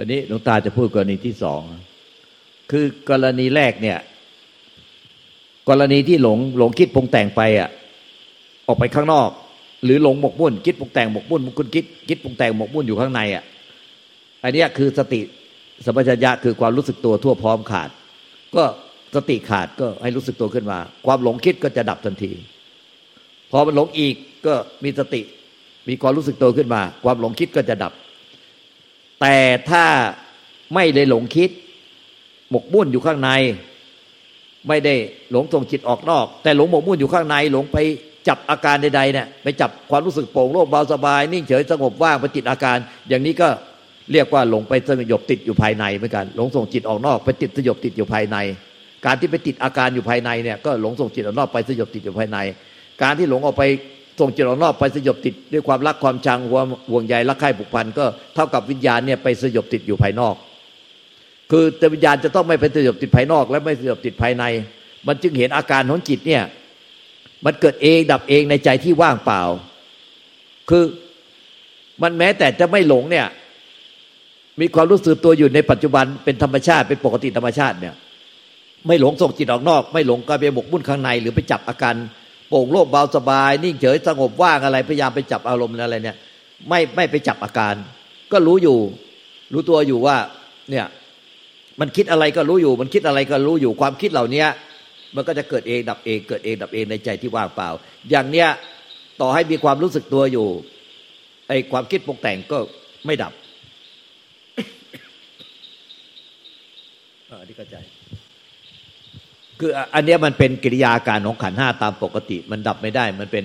ตอนนี้หลวงตาจะพูดกรณีที่สอง คือกรณีแรกเนี่ย กรณีที่หลงหลงคิดปรุงแต่งไปอะ ออกไปข้างนอก หรือหลงหมกมุ่น คิดปรุงแต่งหมกมุ่นคุณคิดคิดปรุงแต่งหมกมุ่นอยู่ข้างในอะ อันนี้คือสติสัมปชัญญะคือความรู้สึกตัวทั่วพร้อมขาด ก็สติขาดก็ให้รู้สึกตัวขึ้นมา ความหลงคิดก็จะดับทันที พอมันหลงอีกก็มีสติ มีความรู้สึกตัวขึ้นมา ความหลงคิดก็จะดับ แต่ถ้าไม่ได้หลงคิด หมกมุ่นอยู่ข้างใน ไม่ได้หลงส่งจิตออกนอก แต่หลงหมกมุ่นอยู่ข้างใน หลงไปจับอาการใดๆเนี่ยไปจับความรู้สึกโปร่งโล่งเบาสบาย นิ่งเฉยสงบว่างไปติดอาการ อย่างนี้ก็เรียกว่าหลงไปสงบติดอยู่ภายในเหมือนกันหลงส่งจิตออกนอกไปติดสยบติดอยู่ภายใน การที่ไปติดอาการอยู่ภายในเนี่ยก็หลงส่งจิตออกนอกไปสยบติดอยู่ภายใน การที่หลงออกไป ส่งจิตออกนอกไปสยบติดด้วยความรักความชังความห่วงใยรักใคร่ผูกพันก็เท่ากับวิญญาณเนี่ยไปสยบติดอยู่ภายนอก คือแต่วิญญาณจะต้องไม่ไปสยบติดภายนอก และไม่สยบติดภายใน มันจึงเห็นอาการของจิตเนี่ยมันเกิดเองดับเองในใจที่ว่างเปล่า คือมันแม้แต่จะไม่หลงเนี่ย มีความรู้สึกตัวอยู่ในปัจจุบันเป็นธรรมชาติเป็นปกติธรรมชาติเนี่ย ไม่หลงส่งจิตออกนอก ไม่หลงกายไปหมกมุ่นข้างใน หรือไปจับอาการ โป่งโล่งเบาสบาย นิ่งเฉยสงบว่างอะไรพยายามไปจับอารมณ์อะไรเนี่ย ไม่ไม่ไปจับอาการ ก็รู้อยู่ รู้ตัวอยู่ว่า เนี่ย มันคิดอะไรก็รู้อยู่ มันคิดอะไรก็รู้อยู่ความคิดเหล่านี้มันก็จะเกิดเองดับเอง เกิดเองดับเองในใจที่ว่างเปล่า อย่างเนี้ยต่อให้มีความรู้สึกตัวอยู่ไอ้ความคิดปรุงแต่งก็ไม่ดับอันนี้เข้าใจ คืออันนี้มันเป็นกิริยาการของขันห้าตามปกติ มันดับไม่ได้ มันเป็น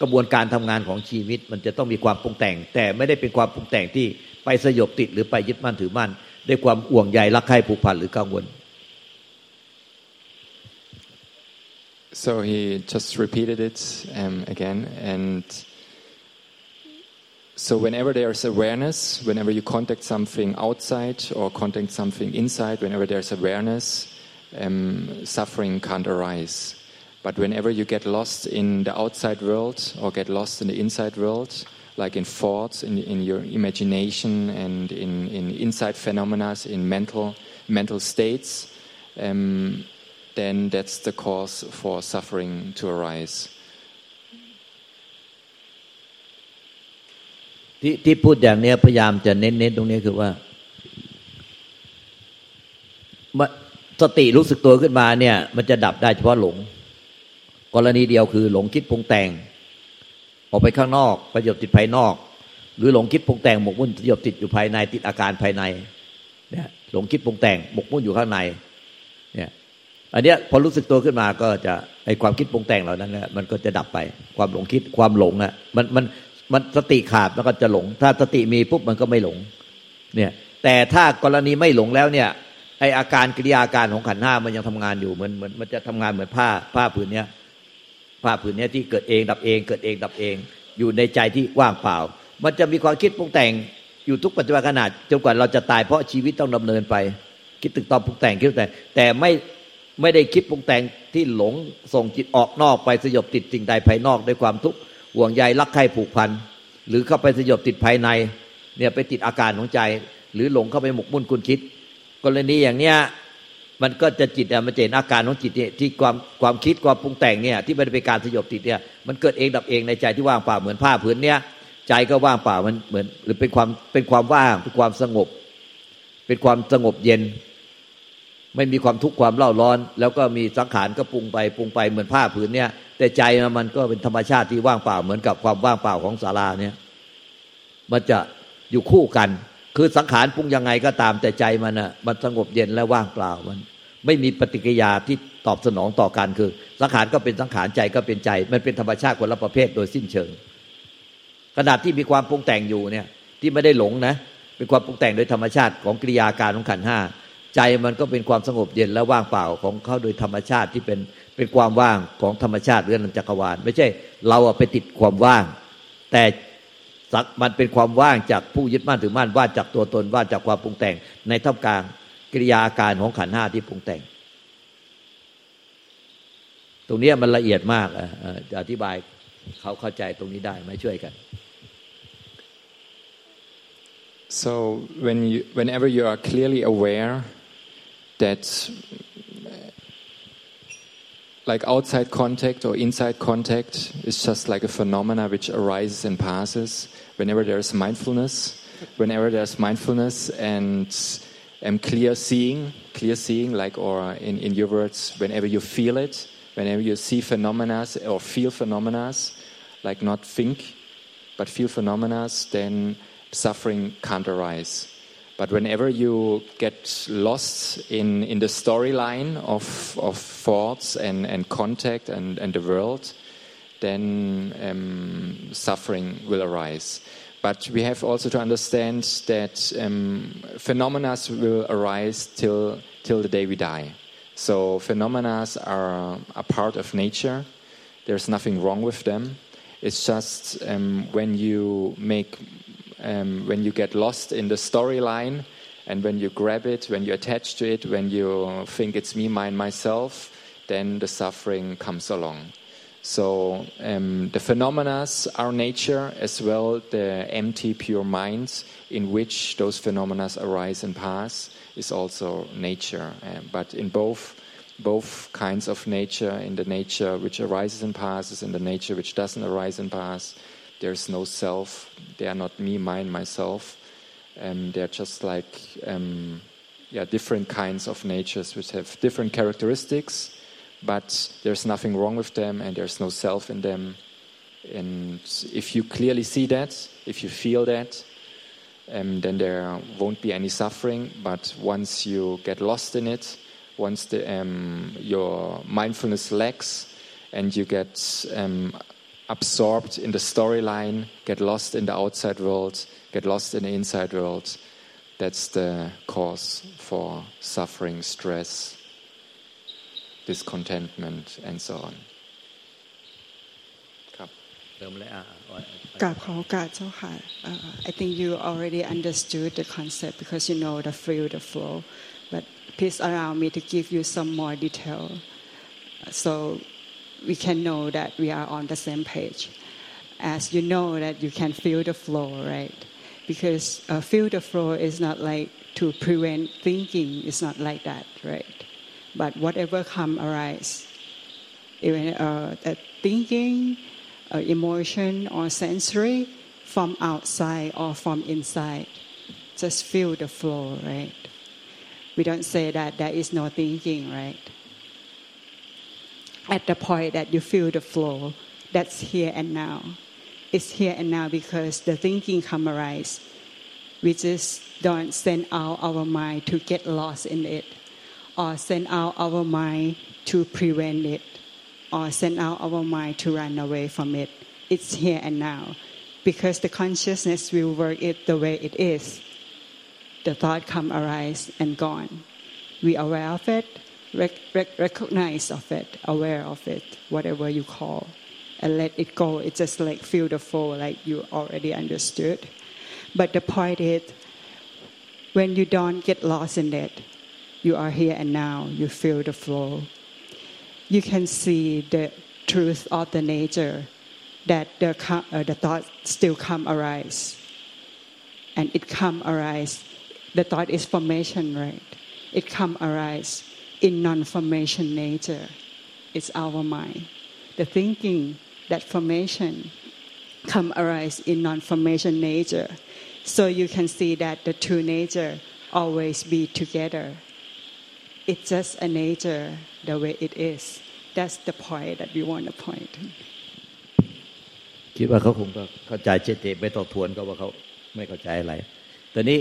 กระบวนการทำงานของชีวิต มันจะต้องมีความปรุงแต่ง แต่ไม่ได้เป็นความปรุงแต่งที่ไปสยบติดหรือไปยึดมั่นถือมั่นด้วยความอ่วงใยรักใคร่ผูกพันหรือกังวล So he just repeated it um, again. And so, whenever there's awareness, whenever you contact something outside or contact something inside, whenever there's awareness, um, suffering can't arise. But whenever you get lost in the outside world or get lost in the inside world, like in thoughts, in, in your imagination, and in, in inside phenomena, in mental, mental states, um, then that's the cause for suffering to arise ที่ที่พูดอย่างนี้พยายามจะเน้นๆตรงนี้คือว่า สติรู้สึกตัวขึ้นมาเนี่ย มันจะดับได้เฉพาะหลง กรณีเดียวคือหลงคิดปรุงแต่ง ออกไปข้างนอกประโยชน์ติดภายนอก หรือหลงคิดปรุงแต่งหมกมุ่นประโยชน์ติดอยู่ภายในติดอาการภายในเนี่ยหลงคิดปรุงแต่งหมกมุ่นอยู่ข้างในเนี่ยอันเนี้ยพอรู้สึกตัวขึ้นมาก็จะไอความคิดปรุงแต่งเหล่านั้นนะมันก็จะดับไป ความหลงคิดความหลงอะมันมันมันสติขาดมันก็จะหลง ถ้าสติมีปุ๊บมันก็ไม่หลง เนี่ย แต่ถ้ากรณีไม่หลงแล้วเนี่ย ไออาการกิริยาการของขันห้ามันยังทำงานอยู่เหมือนเหมือนมันจะทำงานเหมือนผ้าผ้าผืนเนี้ยผ้าผืนเนี้ยที่เกิดเองดับเอง เกิดเองดับเอง อยู่ในใจที่ว่างเปล่า มันจะมีความคิดปรุงแต่งอยู่ทุกปัจจุบันขนาดจนกว่าเราจะตายเพราะชีวิตต้องดำเนินไป คิดตึกตอมปรุงแต่งคิดแต่แต่ไม่ไม่ได้คิดปรุงแต่งที่หลงส่งจิตออกนอกไปสยบติดสิ่งใดภายนอกด้วยความทุกข์ห่วงใยรักใคร่ผูกพันหรือเข้าไปสยบติดภายในเนี่ยไปติดอาการของใจ หรือหลงเข้าไปหมกมุ่นคุณคิด กรณีอย่างเนี้ยมันก็จะจิตมันจะเห็นอาการของจิตเนี่ยที่ความความคิดความปรุงแต่งเนี่ยที่ม่ได้เป็นการสยบติดเนี่ยมันเกิดเองดับเองในใจที่ว่างเปล่าเหมือนผ้าผืนเนี้ยใจก็ว่างเปล่ามันเหมือนหรือเป็นความเป็นความว่างเป็นความสงบ เป็นความสงบเย็น ไม่มีความทุกข์ความเล่าร้อน แล้วก็มีสังขารก็ปรุงไปปรุงไปเหมือนผ้าผืนเนี้ยแต่ใจมันก็เป็นธรรมชาติที่ว่างเปล่าเหมือนกับความว่างเปล่าของศาลาเนี่ย มันจะอยู่คู่กัน คือสังขารปรุงยังไงก็ตามแต่ใจมันอะมันสงบเย็นและว่างเปล่ามัน ไม่มีปฏิกิริยาที่ตอบสนองต่อกันคือ สังขารก็เป็นสังขารใจก็เป็นใจ มันเป็นธรรมชาติคนละประเภทโดยสิ้นเชิงขนาดที่มีความปรุงแต่งอยู่เนี่ยที่ไม่ได้หลงนะเป็นความปรุงแต่งโดยธรรมชาติของกิริยาการของขันห้าใจมันก็เป็นความสงบเย็นและว่างเปล่าของเขาโดยธรรมชาติที่เป็นเป็นความว่างของธรรมชาติเรื่องจักรวาลไม่ใช่ เราไปติดความว่าง แต่ มันเป็นความว่างจากผู้ยึดมั่นถือมั่นว่าจากตัวตนว่าจากความปรุงแต่ง ในท่ามกลางกิริยาการของขันห้าที่ปรุงแต่ง ตรงนี้มันละเอียดมากจะอธิบายเขาเข้าใจตรงนี้ได้ไหมช่วยกัน So when you, whenever you are clearly aware that like outside contact or inside contact is just like a phenomena which arises and passes, whenever there's mindfulness, whenever there's mindfulness and clear seeing, clear seeing, like or in, in your words, whenever you feel it, whenever you see phenomena or feel phenomena, like not think, but feel phenomena, then suffering can't arise. But whenever you get lost in, in the storyline of, of thoughts and, and contact and, and the world, then um, suffering will arise. But we have also to understand that um, phenomena will arise till, till the day we die. So phenomena are a part of nature. There's nothing wrong with them. It's just um, when you make um, when you get lost in the storyline and when you grab it, when you attach to it, when you think it's me, mine, myself, then the suffering comes along. So um, the phenomena are nature as well, the empty, pure minds in which those phenomena arise and pass is also nature. Um, but in both both kinds of nature, in the nature which arises and passes, in the nature which doesn't arise and pass, there's no self. They are not me, mine, myself. Um, they're just like um, yeah, different kinds of natures which have different characteristics, but there's nothing wrong with them and there's no self in them. And if you clearly see that, if you feel that, um, then there won't be any suffering. But once you get lost in it, once the, um, your mindfulness lacks and you get um, absorbed in the storyline, get lost in the outside world, get lost in the inside world. That's the cause for suffering, stress, discontentment, and so on. กราบขอโอกาสเจ้าค่ะ I think you already understood the concept because you know the feel the flow but please allow me to give you some more detail so we can know that we are on the same page. As you know that you can feel the flow, right? Because uh, feel the flow is not like to prevent thinking. It's not like that, right? But whatever come arise, even uh, thinking, uh, emotion, or sensory, from outside or from inside, just feel the flow, right? We don't say that there is no thinking, right? at the point that you feel the flow that's here and now it's here and now because the thinking come arise we just don't send out our mind to get lost in it or send out our mind to prevent it or send out our mind to run away from it it's here and now because the consciousness will work it the way it is the thought come arise and gone we aware of it rec- rec- recognize of it, aware of it, whatever you call, and let it go. It's just like feel the flow, like you already understood. But the point is, when you don't get lost in it, you are here and now. You feel the flow. You can see the truth of the nature that the uh, the thought still come arise, and it come arise. The thought is formation, right? It come arise in non-formation nature. It's our mind. The thinking, that formation, come arise in non-formation nature. So you can see that the two nature always be together. It's just a nature the way it is. That's the point that we want to point. คิดว่าเขาคงเข้าใจเจตไม่ต้องทวนก็ว่าเขาไม่เข้าใจอะไรแต่นี้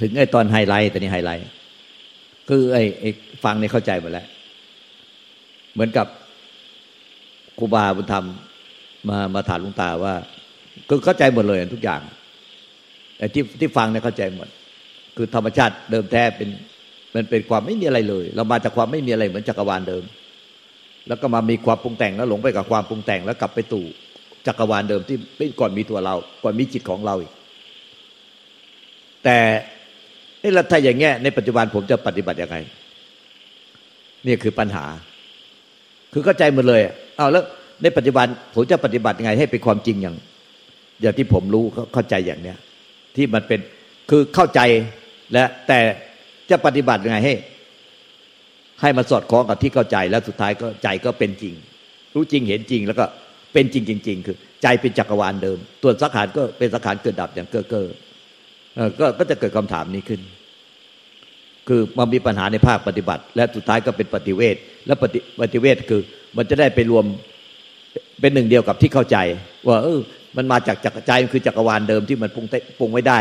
ถึงไอ้ตอนไฮไลท์แต่นี่ไฮไลท์คือไอ้ไอ้ฟังนี่เข้าใจหมดแล้ว เหมือนกับครูบาบุญธรรมมามาถามลุงตาว่า คือเข้าใจหมดเลยทุกอย่าง แต่ที่ที่ฟังเนี่ยเข้าใจหมด คือธรรมชาติเดิมแท้เป็นมันเป็นความไม่มีอะไรเลย เรามาจากความไม่มีอะไรเหมือนจักรวาลเดิม แล้วก็มามีความปรุงแต่งแล้วหลงไปกับความปรุงแต่งแล้วกลับไปตู่จักรวาลเดิมที่เป็นก่อนมีตัวเรา ก่อนมีจิตของเราอีก แต่นี่ล้วถ้าอย่างเงี้ยในปัจจุบันผมจะปฏิบัติยังไงนี่คือปัญหา คือเข้าใจหมดเลยเอาแล้วในปัจจุบันผมจะปฏิบัติยังไงให้เป็นความจริงอย่าง อย่างที่ผมรู้เข้าใจอย่างเนี้ย ที่มันเป็นคือเข้าใจและแต่จะปฏิบัติยังไงให้ ให้มันสอดคล้องกับที่เข้าใจแล้วสุดท้ายก็ใจก็เป็นจริง รู้จริงเห็นจริงแล้วก็เป็นจริงจริง ๆ คือ ใจเป็นจักรวาลเดิม ตัวสังขารก็เป็นสังขารเกิดดับอย่างเก้อเก้อก็ก็จะเกิดคำถามนี้ขึ้น คือมันมีปัญหาในภาคปฏิบัติ และสุดท้ายก็เป็นปฏิเวทและปฏิปฏิเวทคือ มันจะได้ไปรวมเป็นหนึ่งเดียวกับที่เข้าใจ ว่าเออ มันมาจากจักรใจมันคือจักรวาลเดิมที่มันปรุงปรุงไว้ได้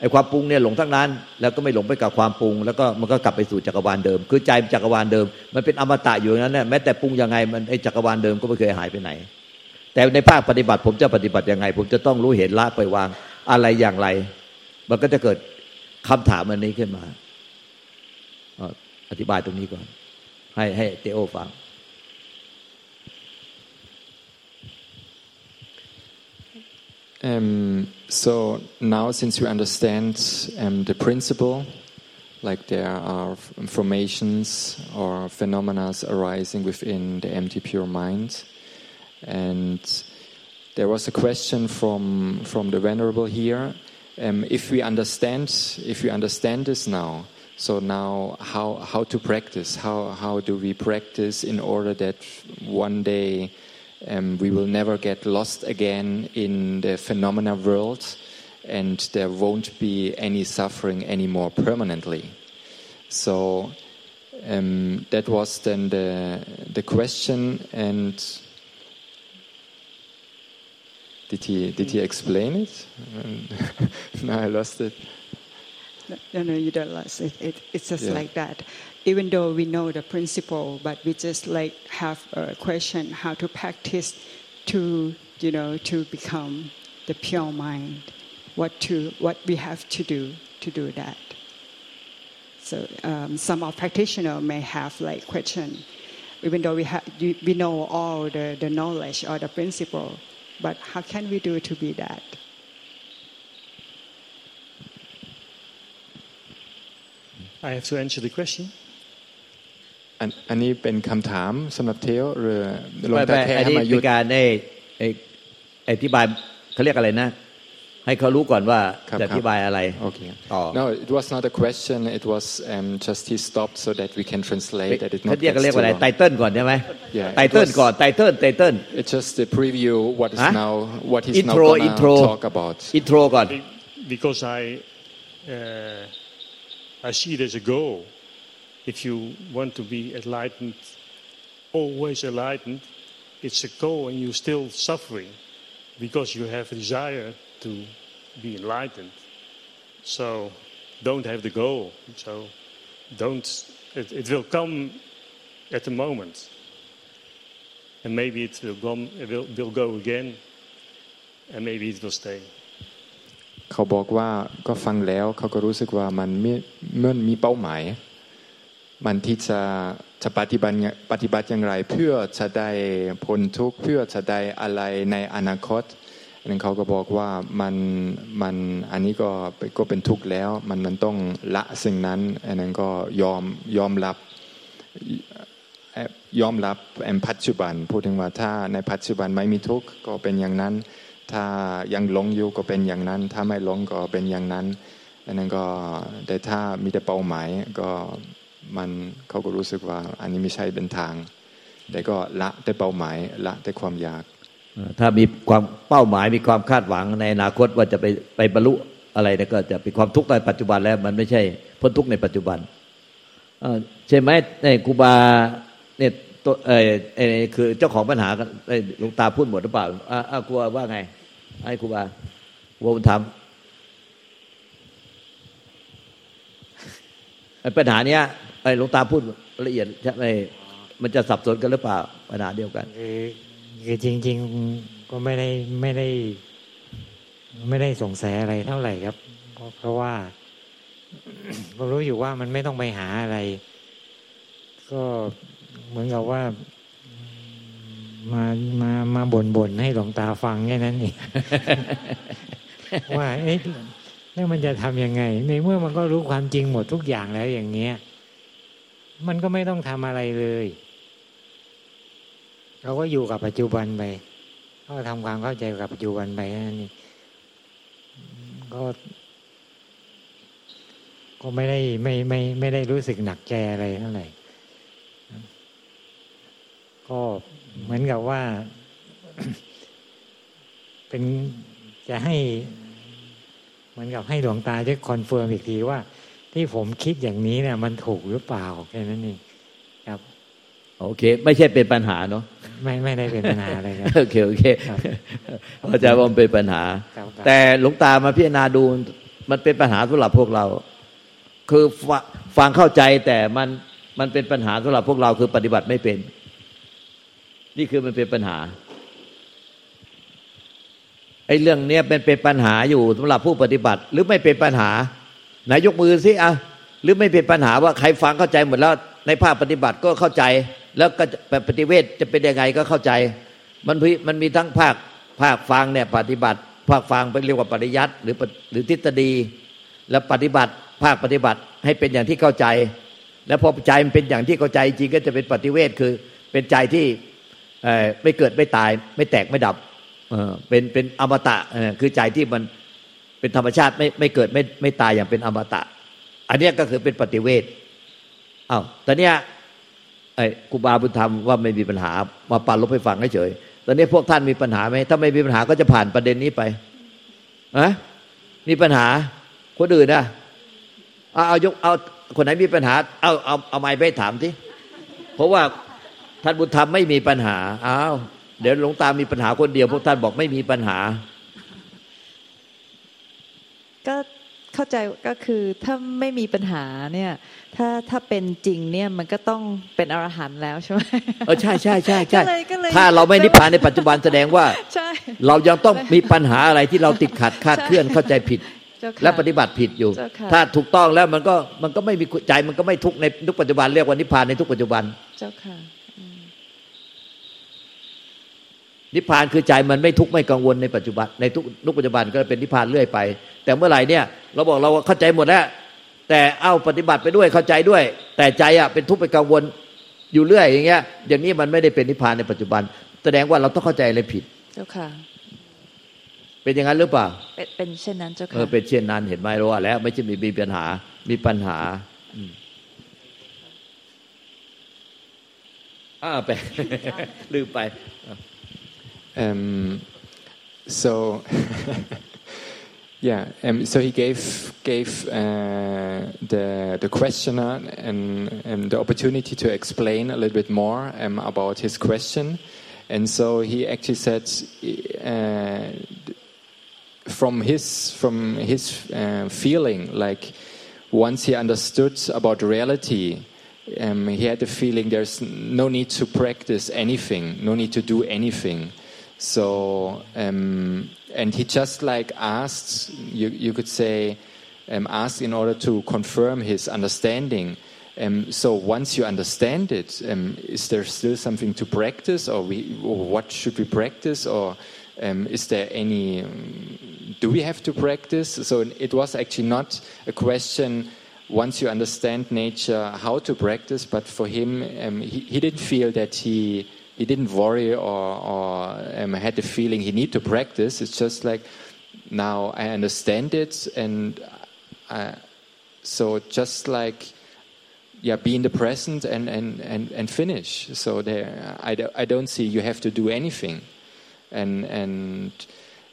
ไอ้ความปรุงเนี่ยหลงทั้งนั้น แล้วก็ไม่หลงไปกับความปรุง แล้วก็มันก็กลับไปสู่จักรวาลเดิม คือใจจักรวาลเดิม มันเป็นอมตะอยู่นั้นเนี่ยแม้แต่ปรุงยังไงมันไอ้จักรวาลเดิมก็ไม่เคยหายไปไหน แต่ในภาคปฏิบัติผมจะปฏิบัติยังไง ผมจะต้องรู้เห็นละไปวางอะไรอย่างไร มันก็จะเกิดคำถามอันนี้ขึ้นมาอธิบายตรงนี้ก่อน ให้ให้เตโอฟัง Um, so now, since you understand um, the principle, like there are formations or phenomena arising within the empty pure mind, and there was a question from from the venerable here. Um, if we understand, if we understand this now, so now how how to practice? How how do we practice in order that one day? Um, we will never get lost again in the phenomena world, and there won't be any suffering anymore permanently. So um, that was then the the question, and did he did he explain it? no, I lost it. No, no, you don't lose it. it it's just Yeah. like that. Even though we know the principle, but we just like have a question how to practice to, you know, to become the pure mind. What to, what we have to do to do that. So um, some of practitioner may have like question, even though we have, we know all the, the knowledge or the principle, but how can we do to be that? I have to answer the question. อันอันนี้เป็นคำถามสำหรับเทวหรือหลวงตาแค่อันให้นี้มายุเป็ดนการได้อธิบายเขาเรียกอะไรนะ ให้เขารู้ก่อนว่าจะอธิบายอะไรโอเคต่อ No, it was not a question. It was um, just he stopped so that we can translate that it not เขาเรียกเรียกว่าอะไรไตเติลก่อนใช่ไหมไตเติลก่อนไตเติลไตเติล It's just the preview. What is now? What he's now gonna intro. talk about. อินโทรก่อน Be- Because I, uh, I see it as a goal. If you want to be enlightened, always enlightened, it's a goal and you're still suffering because you have a desire to be enlightened. So don't have the goal. So don't, it, it will come at the moment. And maybe it will, come, it will, will go again, and maybe it will stay. เขาบอกว่าก็ฟังแล้วเขาก็รู้สึกว่ามันมีมันมีเป้าหมาย มันที่จะจะปฏิบัติปฏิบัติอย่างไร เพื่อจะได้พ้นทุกข์เพื่อจะได้อะไรในอนาคตอันนั้นเขาก็บอกว่ามันมันอันนี้ก็ก็เป็นทุกข์แล้ว มันมันต้องละสิ่งนั้นอันนั้นก็ยอมยอมรับยอมรับแอมปัจจุบัน พูดถึงว่าถ้าในปัจจุบันไม่มีทุกข์ก็เป็นอย่างนั้น ถ้ายังหลงอยู่ก็เป็นอย่างนั้น ถ้าไม่หลงก็เป็นอย่างนั้นอันนั้นก็แต่ถ้ามีแต่เป้าหมายก็ มันเขาก็รู้สึกว่าอันนี้ไม่ใช่เป็นทาง แต่ก็ละแต่เป้าหมายละแต่ความอยาก ถ้ามีความเป้าหมายมีความคาดหวังในอนาคตว่าจะไปไปบรรลุอะไรนี่ยก็จะเป็นความทุกข์ในปัจจุบันแล้วมันไม่ใช่พ้นทุกข์ในปัจจุบันใช่ไหมในครูบาเนี่ยตัวเออเออคือเจ้าของปัญหากันเอ้ยหลวงตาพูดหมดหรือเปล่าอ่าอ่าครูว่าไง ให้ครูบาครูบาบุญธรรมปัญหาเนี้ย ไอ้หลวงตาพูดละเอียดใช่ไหมมันจะสับสนกันหรือเปล่าปัญหาเดียวกันคือคือจริง ๆก็ไม่ได้ไม่ได้ ไม่ได้สงสัยอะไรเท่าไหร่ครับเพราะเพราะว่าก็รู้อยู่ว่ามันไม่ต้องไปหาอะไร ก็เหมือนกับว่ามามามาบ่นบ่นให้หลวงตาฟังแค่นั้นเองว่าเอ๊ะแล้วมันจะทำยังไง ในเมื่อมันก็รู้ความจริงหมดทุกอย่างแล้วอย่างเงี้ย มันก็ไม่ต้องทำอะไรเลย เราก็อยู่กับปัจจุบันไปก็ทำความเข้าใจกับปัจจุบันไปนั่นเองก็ ก็ไม่ได้ไม่ไม่ไม่ได้รู้สึกหนักใจอะไรเท่าไหร่ก็เหมือนกับว่า เป็นจะให้ เหมือนกับให้หลวงตาช่วย confirm อีกทีว่า ที่ผมคิดอย่างนี้เนี่ยมันถูกหรือเปล่าแค่นั้นเองครับ โอเค ไม่ใช่เป็นปัญหาเนาะไม่ไม่ได้เป็นปัญหาอะไรครับโอเคโอเคครับเข้าใจว่ามันเป็นปัญหาครับครับแต่หลวงตามาพิจารณาดูมันเป็นปัญหาสำหรับพวกเรา คือฟงฟังเข้าใจแต่มันมันเป็นปัญหาสำหรับพวกเราคือปฏิบัติไม่เป็น นี่คือมันเป็นปัญหาไอ้เรื่องเนี้ยเป็นเป็นปัญหาอยู่สำหรับผู้ปฏิบัติ หรือไม่เป็นปัญหา ไหนยกมือสิอะหรือไม่เป็นปัญหาว่าใครฟังเข้าใจหมดแล้ว ในภาคปฏิบัติก็เข้าใจ แล้วก็จะปฏิเวทจะเป็นยังไงก็เข้าใจ มันมีมันมีทั้งภาคภาคฟังเนี่ยปฏิบัติ ภาคฟังเป็นเรียกว่าปริยัติหรือหรือทฤษฎี แล้วปฏิบัติภาคปฏิบัติให้เป็นอย่างที่เข้าใจ แล้วพอใจมันเป็นอย่างที่เข้าใจจริงก็จะเป็นปฏิเวทคือเป็นใจที่ไม่เกิดไม่ตาย ไม่แตกไม่ดับเออเป็นเป็นอมตะคือใจที่มัน เป็นธรรมชาติไม่ไม่เกิดไม่ไม่ตายอย่างเป็นอมตะ อันนี้ก็คือเป็นปฏิเวทอ้าวตอนเนี้ยไอ้ครูบาบุญธรรมว่าไม่มีปัญหามาปรารลบให้ฟังเฉยตอนนี้พวกท่านมีปัญหาไหมถ้าไม่มีปัญหาก็จะผ่านประเด็นนี้ไปอะมีปัญหาคนอื่นนะเอาเอายกเอาคนไหนมีปัญหา เอาเอาเอาไม้ไปถามทีเพราะว่าท่านบุญธรรมไม่มีปัญหาอ้าวเดี๋ยวหลวงตามีปัญหาคนเดียว พวกท่านบอกไม่มีปัญหา ก็เข้าใจก็คือถ้าไม่มีปัญหาเนี่ย ถ้าถ้าเป็นจริงเนี่ยมันก็ต้องเป็นอรหันต์แล้วใช่ไหมเออใช่ใช่ใช่ใช่ก็เลยก็เลยถ้าเราไม่นิพพานในปัจจุบันแสดงว่าใช่เรายังต้องมีปัญหาอะไรที่เราติดขัดคลาดเคลื่อนเข้าใจผิดเจ้าค่ะและปฏิบัติผิดอยู่เจ้าค่ะถ้าถูกต้องแล้วมันก็มันก็ไม่มีใจมันก็ไม่ทุกข์ในทุกปัจจุบันเรียกว่านิพพานในทุกปัจจุบันเจ้าค่ะ นิพพานคือใจมันไม่ทุกข์ไม่กังวลในปัจจุบันในทุกทุกปัจจุบันก็เป็นนิพพานเรื่อยไป แต่เมื่อไหร่เนี่ยเราบอกเราเข้าใจหมดแล้ว แต่เอาปฏิบัติไปด้วยเข้าใจด้วย แต่ใจอะเป็นทุกข์ไปกังวลอยู่เรื่อยอย่างเงี้ย อย่างนี้มันไม่ได้เป็นนิพพานในปัจจุบัน แสดงว่าเราต้องเข้าใจอะไรผิดเจ้าค่ะ เป็นอย่างนั้นหรือเปล่า เป็นเป็นเช่นนั้นเจ้าเอค่ะอเป็นเช่นนั้นเห็นไหมรู้ว่าแล้ว ไม่ใช่มีมีปัญหามีปัญหาอืมอ่าไปลืมไป Um, so, yeah, um, so he gave gave uh, the the questioner and, and the opportunity to explain a little bit more um, about his question, and so he actually said. Uh, from his from his uh, feeling, like once he understood about reality, um, he had the feeling there's no need to practice anything, no need to do anything. So, um, and he just like asked, you, you could say, um, asked in order to confirm his understanding. Um, so once you understand it, um, is there still something to practice, or, we, or what should we practice, or um, is there any? um, do we have to practice? So it was actually not a question. Once you understand nature, how to practice, but for him, um, he, he didn't feel that he he didn't worry or, or um, had the feeling he need to practice. It's just like now I understand it, and I, so just like yeah, be in the present and and and, and finish. So there, I, do- I don't see you have to do anything, and and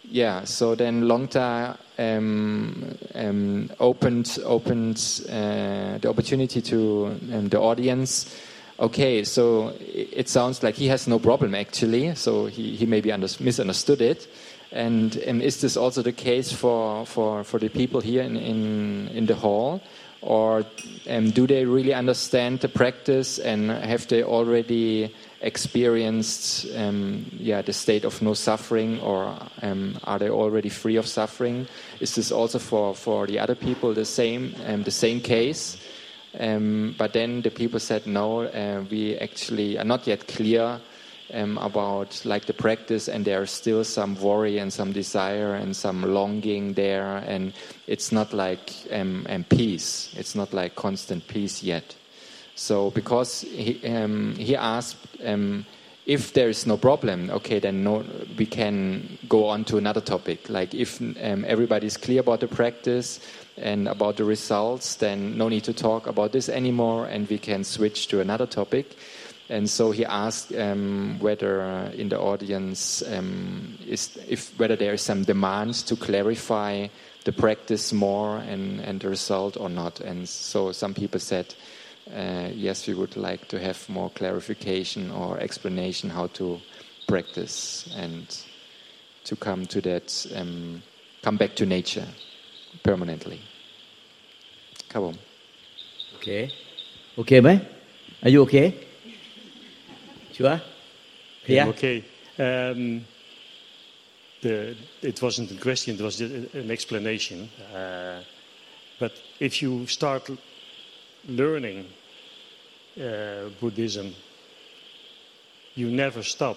yeah. So then Longta um, um, opened opened uh, the opportunity to um, the audience. Okay, so it sounds like he has no problem actually. So he, he maybe under, misunderstood it. And, and is this also the case for, for, for the people here in, in, in the hall? Or um, do they really understand the practice and have they already experienced um, yeah, the state of no suffering or um, are they already free of suffering? Is this also for, for the other people the same, um, the same case? Um, but then the people said no, uh, we actually are not yet clear um, about like the practice, and there's still some worry and some desire and some longing there, and it's not like um, um, peace. It's not like constant peace yet. So because he um, he asked um, if there is no problem, okay, then no, we can go on to another topic. Like if um, is clear about the practice and about the results, then no need to talk about this anymore, and we can switch to another topic. And so he asked um, whether in the audience um, is if whether there is some demands to clarify the practice more and, and the result or not. And so some people said, uh, yes, we would like to have more clarification or explanation how to practice and to come to that, um, come back to nature permanently. ครับผม โอเค โอเคไหมอายุโอเค ชัวร์เคลีย Yeah, okay. Um, the, it wasn't a question, it was just an explanation. Uh, but if you start l- learning uh, Buddhism, you never stop.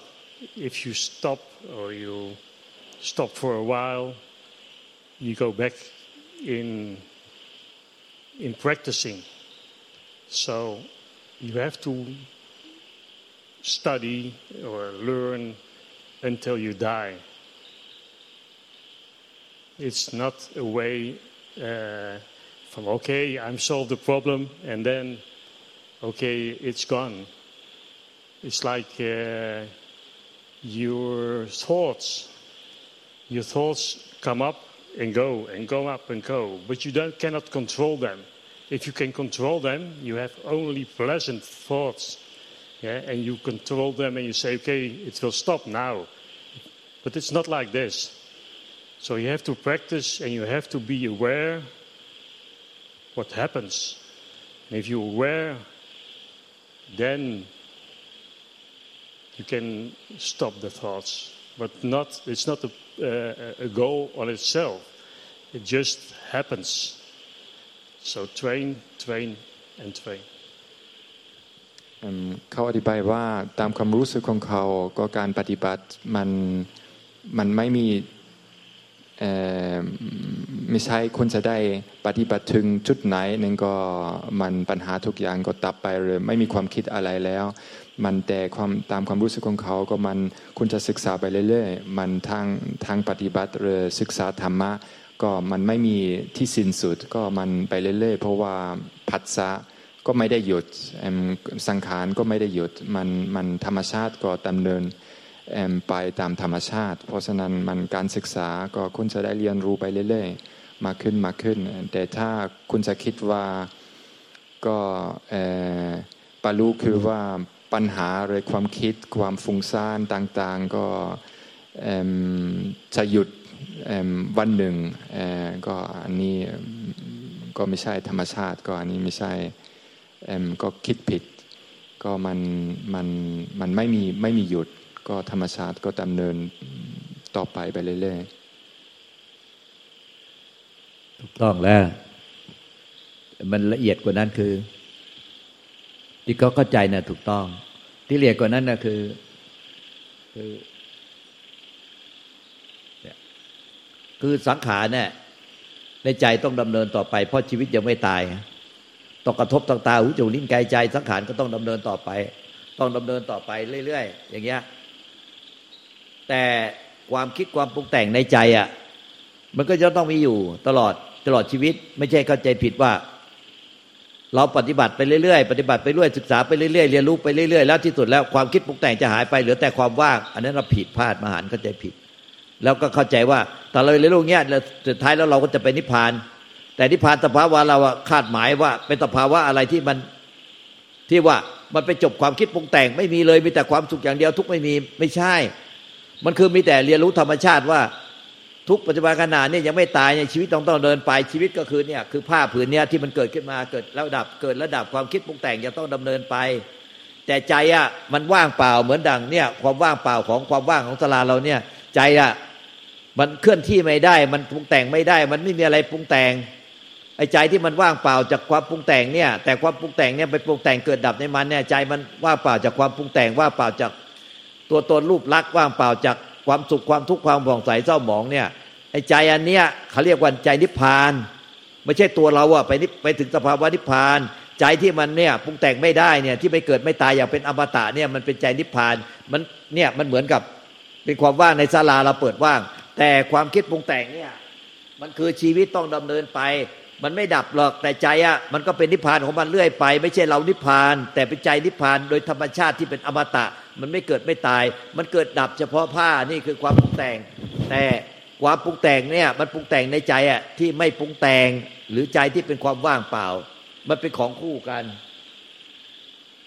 If you stop or you stop for a while, you go back in in practicing. So you have to study or learn until you die. It's not a way uh, from, okay, I'm solved the problem and then, okay, it's gone. It's like uh, your thoughts. Your thoughts come up and go and go up and go, but you don't, cannot control them. If you can control them, you have only pleasant thoughts yeah, and you control them and you say, okay, it will stop now. But it's not like this. So you have to practice and you have to be aware what happens. And if you're aware, then you can stop the thoughts. But not, it's not a, uh, a goal on itself. It just happens. So train, train, and train. เขาอธิบายว่าตามความรู้สึกของเขาก็การปฏิบัติมันมันไม่มีไม่ใช่คนจะได้ปฏิบัติถึงจุดไหนนึ่งก็มันปัญหาทุกอย่างก็ตับไปเลยไม่มีความคิดอะไรแล้ว มันแต่ความตามความรู้สึกของเขาก็มันคุณจะศึกษาไปเรื่อยๆ มันทางทางปฏิบัติหรือศึกษาธรรมะ ก็มันไม่มีที่สิ้นสุดก็มันไปเรื่อยๆ เพราะว่าผัสสะก็ไม่ได้หยุดเอิ่มสังขารก็ไม่ได้หยุดมันมันธรรมชาติก็ดำเนินเอิ่มไปตามธรรมชาติ เพราะฉะนั้นมันการศึกษาก็คุณจะได้เรียนรู้ไปเรื่อยๆ มากขึ้นมากขึ้น แต่ถ้าคุณจะคิดว่าก็เอ่อปรู้คือว่า ปัญหาหรือความคิดความฟุ้งซ่านต่างๆ ก็จะหยุดวันหนึ่งก็อันนี้ก็ไม่ใช่ธรรมชาติก็อันนี้ไม่ใช่ก็คิดผิด ก็มันมันมันไม่มีไม่มีหยุดก็ธรรมชาติก็ดำเนินต่อไปไปเรื่อยๆถูกต้องแล้ว มันละเอียดกว่านั้นคือ ที่เขาเข้าใจนะ่ะถูกต้อง ที่เอียดกว่านั้นนะคือ คือคือสังขารเนี่ยในใจต้องดำเนินต่อไป เพราะชีวิตยังไม่ตายต้องกระทบต่างตาหูจมูกลิ้นกายใจ สังขารก็ต้องดำเนินต่อไป ต้องดำเนินต่อไปเรื่อยๆอย่างเงี้ยแต่ความคิดความปรุงแต่งในใจอะมันก็จะต้องมีอยู่ตลอดตลอดชีวิต ไม่ใช่เข้าใจผิดว่า เราปฏิบัติไปเรื่อยๆ ปฏิบัติไปเรื่อยศึกษาไปเรื่อยๆ เรียนรู้ไปเรื่อยๆ แล้วที่สุดแล้วความคิดปรุงแต่งจะหายไปเหลือแต่ความว่าง อันนั้นเราผิดพลาดมหันต์เข้าใจผิด แล้วก็เข้าใจว่าแต่เราเรียนรู้เงี้ยแล้วสุดท้ายแล้วเราก็จะไปนิพพาน แต่นิพพานสภาวะเราคาดหมายว่าเป็นสภาวะอะไรที่มันที่ว่ามันไปจบความคิดปรุงแต่งไม่มีเลยมีแต่ความสุขอย่างเดียวทุกไม่มีไม่ใช่ มันคือมีแต่เรียนรู้ธรรมชาติว่า ทุกปัจจุบันขณะเนี่ยยังไม่ตายเนี่ยชีวิตต้องต้องเดินไปชีวิตก็คือเนี่ยคือผ้าผืนเนี่ยที่มันเกิดขึ้นมาเกิดแล้วดับเกิดระดับความคิดปรุงแต่งยังต้องดำเนินไป แต่ใจอะมันว่างเปล่าเหมือนดังเนี่ยความว่างเปล่าของความว่างของสลาเราเนี่ย ใจอะมันเคลื่อนที่ไม่ได้ มันปรุงแต่งไม่ได้ มันไม่มีอะไรปรุงแต่งไอ้ใจที่มันว่างเปล่าจากความปรุงแต่งเนี่ย แต่ความปรุงแต่งเนี่ยไปปรุงแต่งเกิดดับในมันเนี่ยใจมันว่างเปล่าจากความปรุงแต่งว่างเปล่าจากตัวตนรูปลักษณ์ว่างเปล่าจาก ความสุขความทุกข์ความผ่องใสเศร้าหมองเนี่ยไอ้ใจอันเนี้ยเขาเรียกว่าใจนิพพาน ไม่ใช่ตัวเราอะไปนิไปถึงสภาวะนิพพาน ใจที่มันเนี่ยปรุงแต่งไม่ได้เนี่ยที่ไม่เกิดไม่ตายอย่างเป็นอมตะเนี่ยมันเป็นใจนิพพานมันเนี่ยมันเหมือนกับเป็นความว่างในศาลาเราเปิดว่าง แต่ความคิดปรุงแต่งเนี่ยมันคือชีวิตต้องดำเนินไป มันไม่ดับหรอกแต่ใจอะมันก็เป็นนิพพานของมันเรื่อยไป ไม่ใช่เรานิพพาน แต่เป็นใจนิพพานโดยธรรมชาติที่เป็นอมตะ มันไม่เกิดไม่ตาย มันเกิดดับเฉพาะผ้านี่คือความปรุงแต่ง แต่ความปรุงแต่งเนี่ยมันปรุงแต่งในใจอะที่ไม่ปรุงแต่งหรือใจที่เป็นความว่างเปล่า มันเป็นของคู่กัน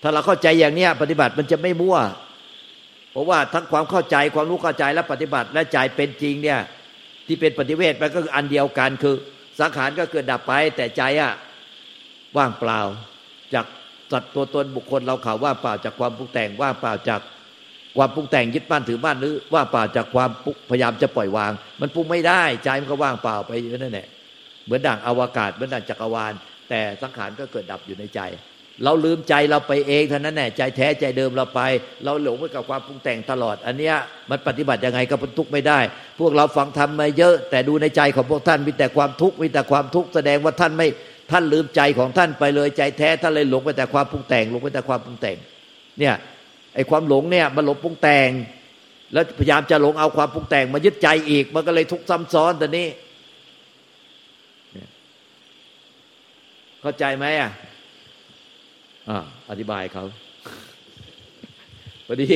ถ้าเราเข้าใจอย่างเนี้ยปฏิบัติมันจะไม่มั่ว เพราะว่าทั้งความเข้าใจความรู้เข้าใจและปฏิบัติและใจเป็นจริงเนี่ยที่เป็นปฏิเวทมันก็คืออันเดียวกันคือสังขารก็เกิดดับไปแต่ใจอะว่างเปล่าจาก สัตว์ตัวตนบุคคลเราข่าวว่าเปล่าจากความปรุงแต่งว่าเปล่าจากความปรุงแต่งยึดมั่นถือมั่นหรือว่าเปล่าจากความพยายามจะปล่อยวาง มันปรุงไม่ได้ใจมันก็ว่างเปล่าไปนั่นแหละเหมือนด่างอวกาศเหมือนด่างจักรวาล แต่สังขารก็เกิดดับอยู่ในใจ เราลืมใจเราไปเองเท่านั้นแหละใจแท้ใจเดิมเราไป เราหลงไปกับความปรุงแต่งตลอด อันเนี้ยมันปฏิบัติยังไงก็พ้นทุกข์ไม่ได้ พวกเราฟังทำมาเยอะ แต่ดูในใจของพวกท่านมีแต่ความทุกข์มีแต่ความทุกข์แสดงว่าท่านไม่ ท่านลืมใจของท่านไปเลยใจแท้ท่านเลยหลงไปแต่ความปรุงแต่งหลงไปแต่ความปรุงแต่ง เนี่ยไอ้ความหลงเนี่ยมันหลงปรุงแต่ง แล้วพยายามจะหลงเอาความปรุงแต่งมายึดใจอีก มันก็เลยทุกซ้ำซ้อนแต่นี้เข้าใจไหมอะอ่าอธิบายเขาพอดี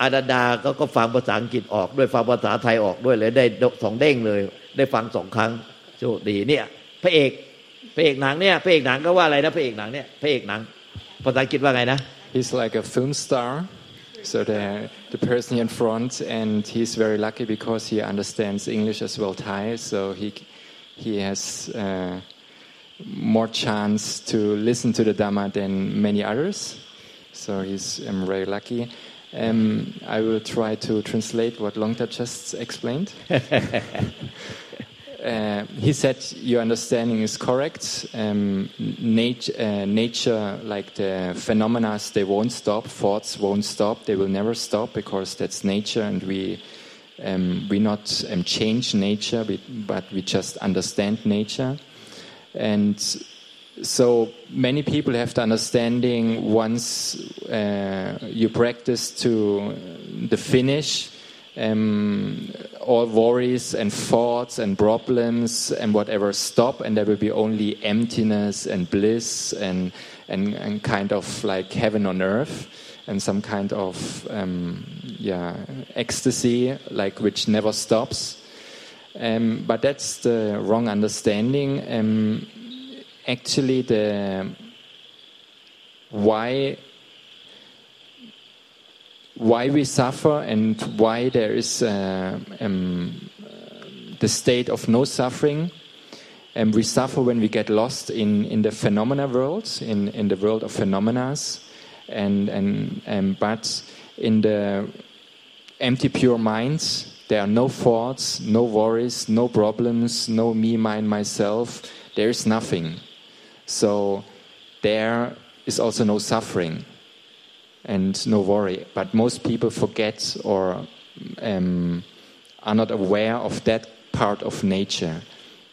อาดาดาก็ก็ฟังภาษาอังกฤษออกด้วยฟังภาษาไทยออกด้วยเลยได้สองเด้งเลย ได้ฟังสองครั้งโชคดีเนี่ย พระเอก พระเอกหนังเนี่ยพระเอกหนังก็ว่าอะไรนะพระเอกหนังเนี่ยพระเอกหนังภาษาอังกฤษว่าไงนะ He's like a film star so the the person in front and he's very lucky because he understands English as well Thai so he he has uh, more chance to listen to the Dhamma than many others so he's um, very lucky um, I will try to translate what Longta just explained Uh, he said your understanding is correct. Um, nat- uh, nature, like the phenomena, they won't stop. Thoughts won't stop. They will never stop because that's nature, and we um, we not um, change nature, but we just understand nature. And so many people have the understanding once uh, you practice to the finish um, all worries and thoughts and problems and whatever stop, and there will be only emptiness and bliss and, and, and kind of like heaven on earth and some kind of um, yeah ecstasy, like which never stops. Um, but that's the wrong understanding. Um, actually, the why why we suffer and why there is uh, um, the state of no suffering. And we suffer when we get lost in, in the phenomena world, in, in the world of phenomena. And, and, and, but in the empty, pure minds, there are no thoughts, no worries, no problems, no me, mine, myself. There is nothing. So there is also no suffering and no worry. But most people forget or um, are not aware of that part of nature.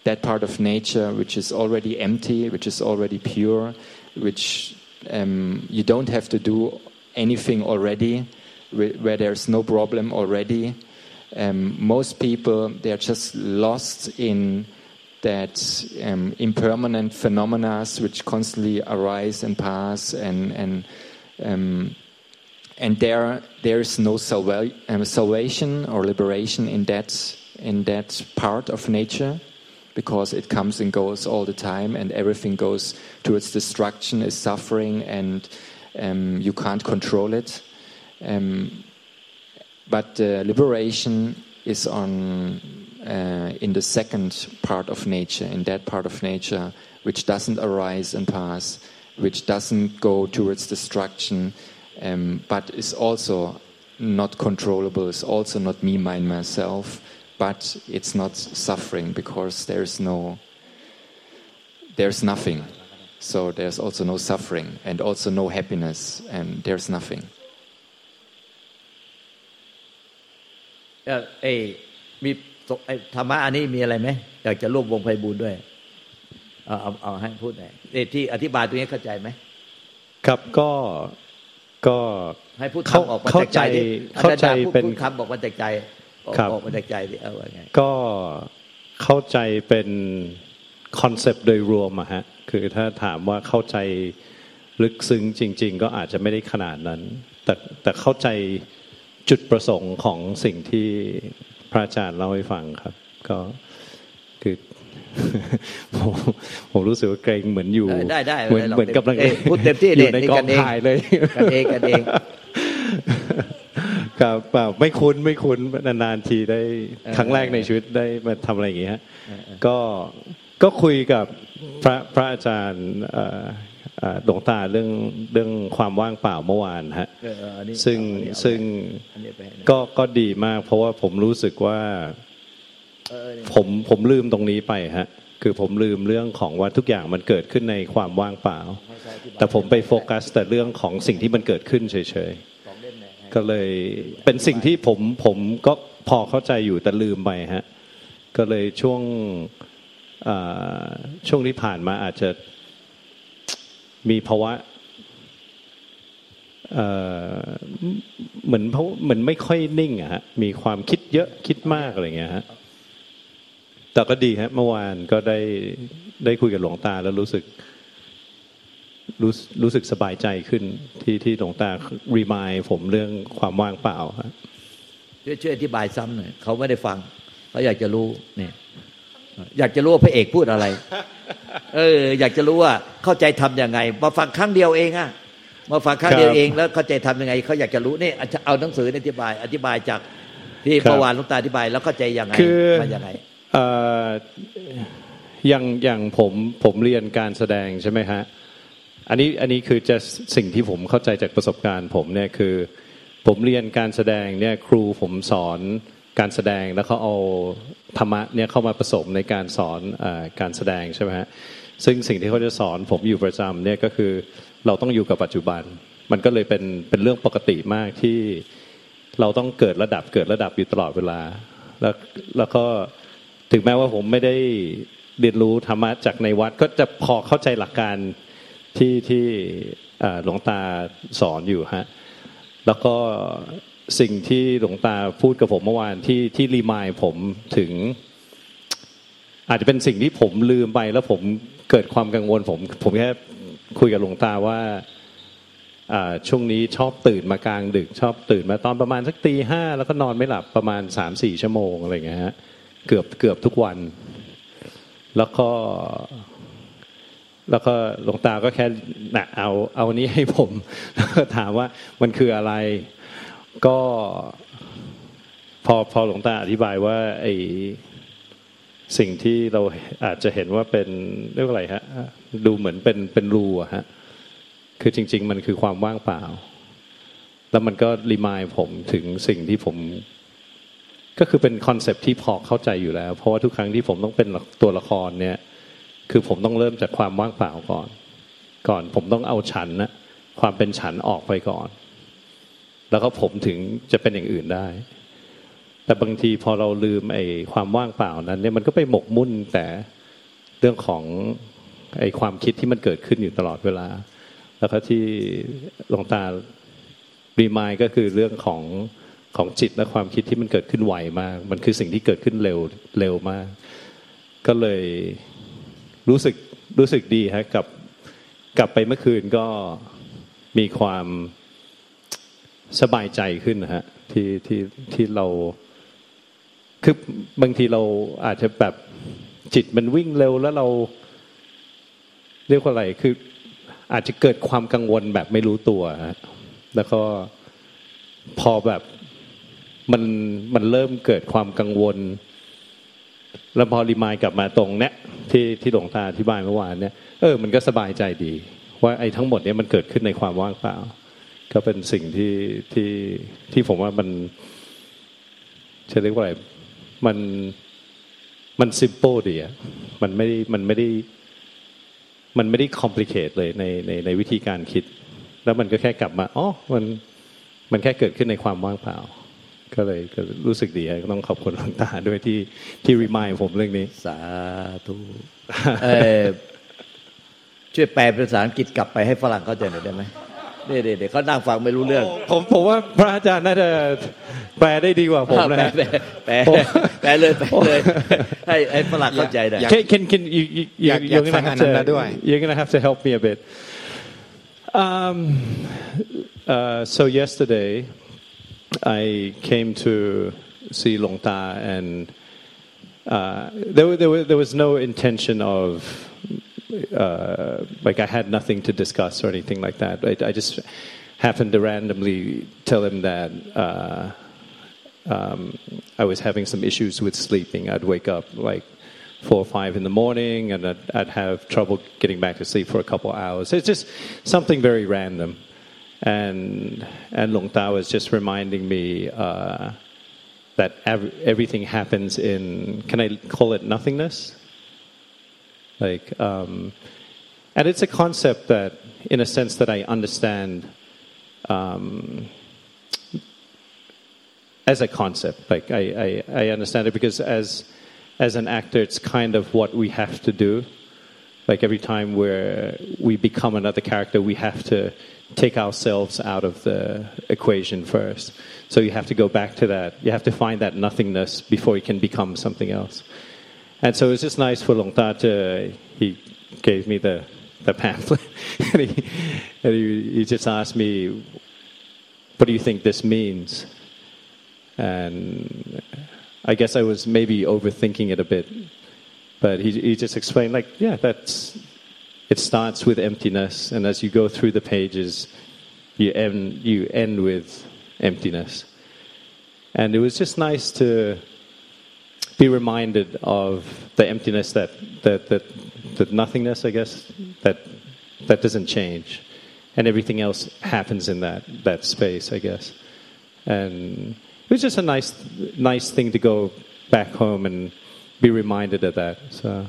That part of nature which is already empty, which is already pure, which um, you don't have to do anything already, where there's no problem already. Um, most people they are just lost in that um, impermanent phenomena which constantly arise and pass and and um, and there there is no salva um, salvation or liberation in that in that part of nature because it comes and goes all the time and everything goes towards destruction is suffering and um, you can't control it. Um, but uh, liberation is on uh, in the second part of nature in that part of nature which doesn't arise and pass which doesn't go towards destruction um, but is also not controllable, is also not me, mine, myself, but it's not suffering because there's no, there's nothing. So there's also no suffering and also no happiness, and there's nothing. เอ้มีธรรมะอันนี้มีอะไรไหมอยากจะร่วมวงไพบูลด้วยเอาเอาเอาให้พูดหน่อยที่อธิบายตรงนี้เข้าใจไหม ครับก็ ก็ให้พูดเข้าคำออกมาเข้าจากใจดิใจเข้าใจอจรย์พูดเป็นพูดคำบอกมาจากใจออกครับออกมาจากใจดิเอาว่าไงก็เข้าใจเป็นคอนเซปต์โดยรวมอะฮะคือถ้าถามว่าเข้าใจลึกซึ้งจริง ๆ ก็อาจจะไม่ได้ขนาดนั้น แต่แต่เข้าใจจุดประสงค์ของสิ่งที่พระอาจารย์เล่าให้ฟังครับ ก็คือ ผมผมรู้สึกว่าเกรงเหมือนอยู่ได้ได้เหมือนได้ลองเหมือนกำลังเอ้ยพูดเต็มที่อยู่ในนี่กอกังนเองถ่ายเลยกันเองกันเองครับเปล่าไม่คุ้นไม่คุ้นนานๆทีได้เออครั้งแรกในชีวิตได้มาทำอะไรอย่างเงี้ยฮะก็ก็คุยกับพระพระอาจารย์เอ่อเอ่อหลวงตาเรื่องเรื่องความว่างเปล่าเมื่อวานฮะเออเอออันนี้ซึ่งเอาอันนี้เอาซึ่งอันนี้ไปให้นะก็ก็ดีมาก เพราะว่าผมรู้สึกว่าเออนี่ ผมผมลืมตรงนี้ไปฮะ คือผมลืมเรื่องของว่าทุกอย่างมันเกิดขึ้นในความว่างเปล่า แต่ผมไปโฟกัส แต่เรื่องของสิ่งที่มันเกิดขึ้นเฉยๆสองเล่มเนี่ยให้ก็เลยเป็นสิ่งที่ผมผมก็พอเข้าใจอยู่แต่ลืมไปฮะ ก็เลยช่วงอ่าช่วงที่ผ่านมาอาจจะมีภาวะเอ่อเหมือนเพราะเหมือนไม่ค่อยนิ่งอะฮะมีความคิดเยอะคิดมากอะไรเงี้ยฮะ แต่ก็ดีฮะเมื่อวานก็ได้ได้คุยกับหลวงตาแล้วรู้สึกรู้รู้สึกสบายใจขึ้นที่ที่หลวงตารีมายผมเรื่องความว่างเปล่าฮะช่วยช่วยอธิบายซ้ำหน่อยเขาไม่ได้ฟังเขาอยากจะรู้เนี่ย อยากจะรู้ว่าพระเอกพูดอะไร เออ อยากจะรู้ว่าเข้าใจทำยังไง มาฟังครั้งเดียวเองอะมาฟังครั้งเดียวเองแล้วเข้าใจทำยังไงเขาอยากจะรู้นี่เอาหนังสืออธิบาย อธิบายจากที่ประวานหลุงตาอธิบายแล้วเข้าใจยังไงคือมายังไงเอย่างอย่างผมผมเรียนการแสดงใช่ไหมฮะอันนี้อันนี้คือจะสิ่งที่ผมเข้าใจจากประสบการณ์ ผมเนี่ยคือ ผมเรียนการแสดงเนี่ยครูผมสอนการแสดงแล้วเขาเอาธรรมะเนี่ยเข้ามาผสมในการสอนอการแสดงใช่ไหมฮะซึ่งสิ่งที่เขาจะสอนผมอยู่ประจำเนี่ยก็คือเราต้องอยู่กับปัจจุบัน มันก็เลยเป็นเป็นเรื่องปกติมากที่เราต้องเกิดระดับเกิดระดับอยู่ตลอดเวลา แล้วแล้วก็ ถึงแม้ว่าผมไม่ได้เรียนรู้ธรรมะจากในวัด ก็จะพอเข้าใจหลักการที่ที่หลวงตาสอนอยู่ฮะแล้วก็สิ่งที่หลวงตาพูดกับผมเมื่อวานที่ที่รีมายผมถึง อาจจะเป็นสิ่งที่ผมลืมไปแล้วผมเกิดความกังวลผม ผมแค่คุยกับหลวงตาว่าช่วงนี้ชอบตื่นมากลางดึก ชอบตื่นมาตอนประมาณสักตีห้าแล้วก็นอนไม่หลับประมาณสามสี่ชั่วโมงอะไรอย่างเงี้ยฮะ เกือบเกือบทุกวัน แล้วก็ แล้วก็หลวงตาก็แค่นะเอาเอาอันนี้ให้ผมแล้วก็ถามว่ามันคืออะไร ก็พอพอหลวงตาอธิบายว่าไอสิ่งที่เราอาจจะเห็นว่าเป็นเรียกว่าอะไรฮะดูเหมือนเป็นเป็นรูอะฮะคือจริง ๆ มันคือความว่างเปล่า แล้วมันก็รีมายผมถึงสิ่งที่ผม ก็คือเป็นคอนเซปที่พอเข้าใจอยู่แล้ว เพราะว่าทุกครั้งที่ผมต้องเป็นตัวละครเนี่ยคือผมต้องเริ่มจากความว่างเปล่าก่อน ก่อนผมต้องเอาฉันนะความเป็นฉันออกไปก่อน แล้วก็ผมถึงจะเป็นอย่างอื่นได้ แต่บางทีพอเราลืมไอ้ความว่างเปล่านั้นเนี่ยมันก็ไปหมกมุ่นแต่เรื่องของไอ้ความคิดที่มันเกิดขึ้นอยู่ตลอดเวลา แล้วก็ที่หลวงตารีมายก็คือเรื่องของ ของจิตและความคิดที่มันเกิดขึ้นไวมาก มันคือสิ่งที่เกิดขึ้นเร็วเร็วมาก ก็เลยรู้สึกรู้สึกดีฮะกับกลับไปเมื่อคืนก็มีความสบายใจขึ้นนะฮะที่ที่ที่เราคือบางทีเราอาจจะแบบจิตมันวิ่งเร็วแล้วเราเรียกว่าอะไรคืออาจจะเกิดความกังวลแบบไม่รู้ตัวฮะแล้วก็พอแบบ มันมันเริ่มเกิดความกังวล แล้วพอรีมายกลับมาตรงเนี้ยที่ที่หลวงตาอธิบายเมื่อวานเนี่ยเออมันก็สบายใจดี ว่าไอ้ทั้งหมดเนี้ยมันเกิดขึ้นในความว่างเปล่า ก็เป็นสิ่งที่ที่ที่ผมว่ามันจะเรียกว่าอะไรมันมันซิม p ป e ดีอะมันไม่ได้มันไม่ได้มันไม่ได้คอมพลีเคทเลยในในในวิธีการคิด แล้วมันก็แค่กลับมาอ๋อมันมันแค่เกิดขึ้นในความว่างเปล่า ก็เลยก็รู้สึกดีก็ต้องขอบคุณหลวงตาด้วยที่ที่รีมายผมเรื่องนี้ สาธุเออช่วยแปลเป็นภาษาอังกฤษกลับไปให้ฝรั่งเข้าใจหน่อยได้ไหมเนี่ยเดี๋ยวเขานั่งฟังไม่รู้เรื่อง ผมผมว่าพระอาจารย์น่าจะแปลได้ดีกว่าผมนะแปลฮะแปลแปลแปลเลยแปลเลยให้ให้ฝรั่งเข้าใจหน่อยอยาก Can, can, can you, you, อยาก you, อยาก you're ฟั gonna ง have อนันดาด้วย to, you're gonna have to help me a bit. Um, uh, so yesterday, I came to see Long Ta, and uh, there, there, there was no intention of uh, like I had nothing to discuss or anything like that. I, I just happened to randomly tell him that uh, um, I was having some issues with sleeping. I'd wake up like four or five in the morning, and I'd, I'd have trouble getting back to sleep for a couple hours. It's just something very random. And and Long Ta was just reminding me uh, that ev- everything happens in can I call it nothingness? Like, um, and it's a concept that, in a sense, that I understand um, as a concept. Like, I, I, I understand it because as as an actor, it's kind of what we have to do. Like every time where we become another character, we have to take ourselves out of the equation first. So you have to go back to that. You have to find that nothingness before you can become something else. And so it was just nice for Long Ta to, he gave me the, the pamphlet. and he, and he, he just asked me, what do you think this means? And I guess I was maybe overthinking it a bit. But he, he just explained, like, yeah, that's, it starts with emptiness. And as you go through the pages, you end, you end with emptiness. And it was just nice to be reminded of the emptiness that, that, that, that nothingness, I guess, that, that doesn't change. And everything else happens in that, that space, I guess. And it was just a nice, nice thing to go back home and be reminded of that. So.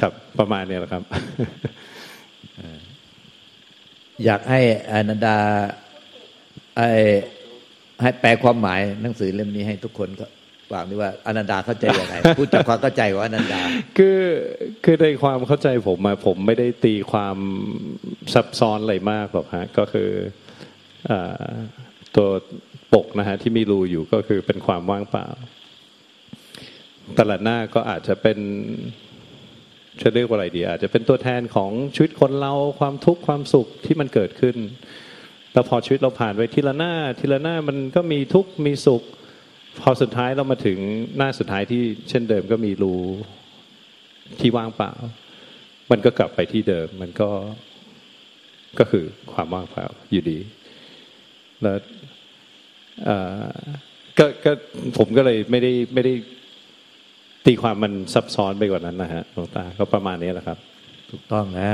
ครับประมาณนี้แหละครับ อยากให้อนันดาไอให้แปลความหมายหนังสือเล่มนี้ให้ทุกคนก็ฟังดีว่าอนันดาเข้าใจยังไงพูดจากความเข้าใจของอนันดา คือคือในความเข้าใจผมอะผมไม่ได้ตีความซับซ้อนอะไรมากหรอกฮะก็คืออ่าตัวปกนะฮะที่มีรูอยู่ก็คือเป็นความว่างเปล่า ตลาดหน้าก็อาจจะเป็นจะเรียกว่าอะไรดี อาจจะเป็นตัวแทนของชีวิตคนเราความทุกข์ความสุขที่มันเกิดขึ้นแล้วพอชีวิตเราผ่านไปทีละหน้าทีละหน้ามันก็มีทุกข์มีสุข พอสุดท้ายเรามาถึงหน้าสุดท้ายที่เช่นเดิมก็มีรูที่ว่างเปล่า มันก็กลับไปที่เดิม มันก็ก็คือความว่างเปล่าอยู่ดี แล้วอ่อก็ก็ผมก็เลยไม่ได้ไม่ได้ ตีความมันซับซ้อนไปกว่านั้นนะฮะหลวงตาก็ประมาณนี้แหละครับ ถูกต้องนะ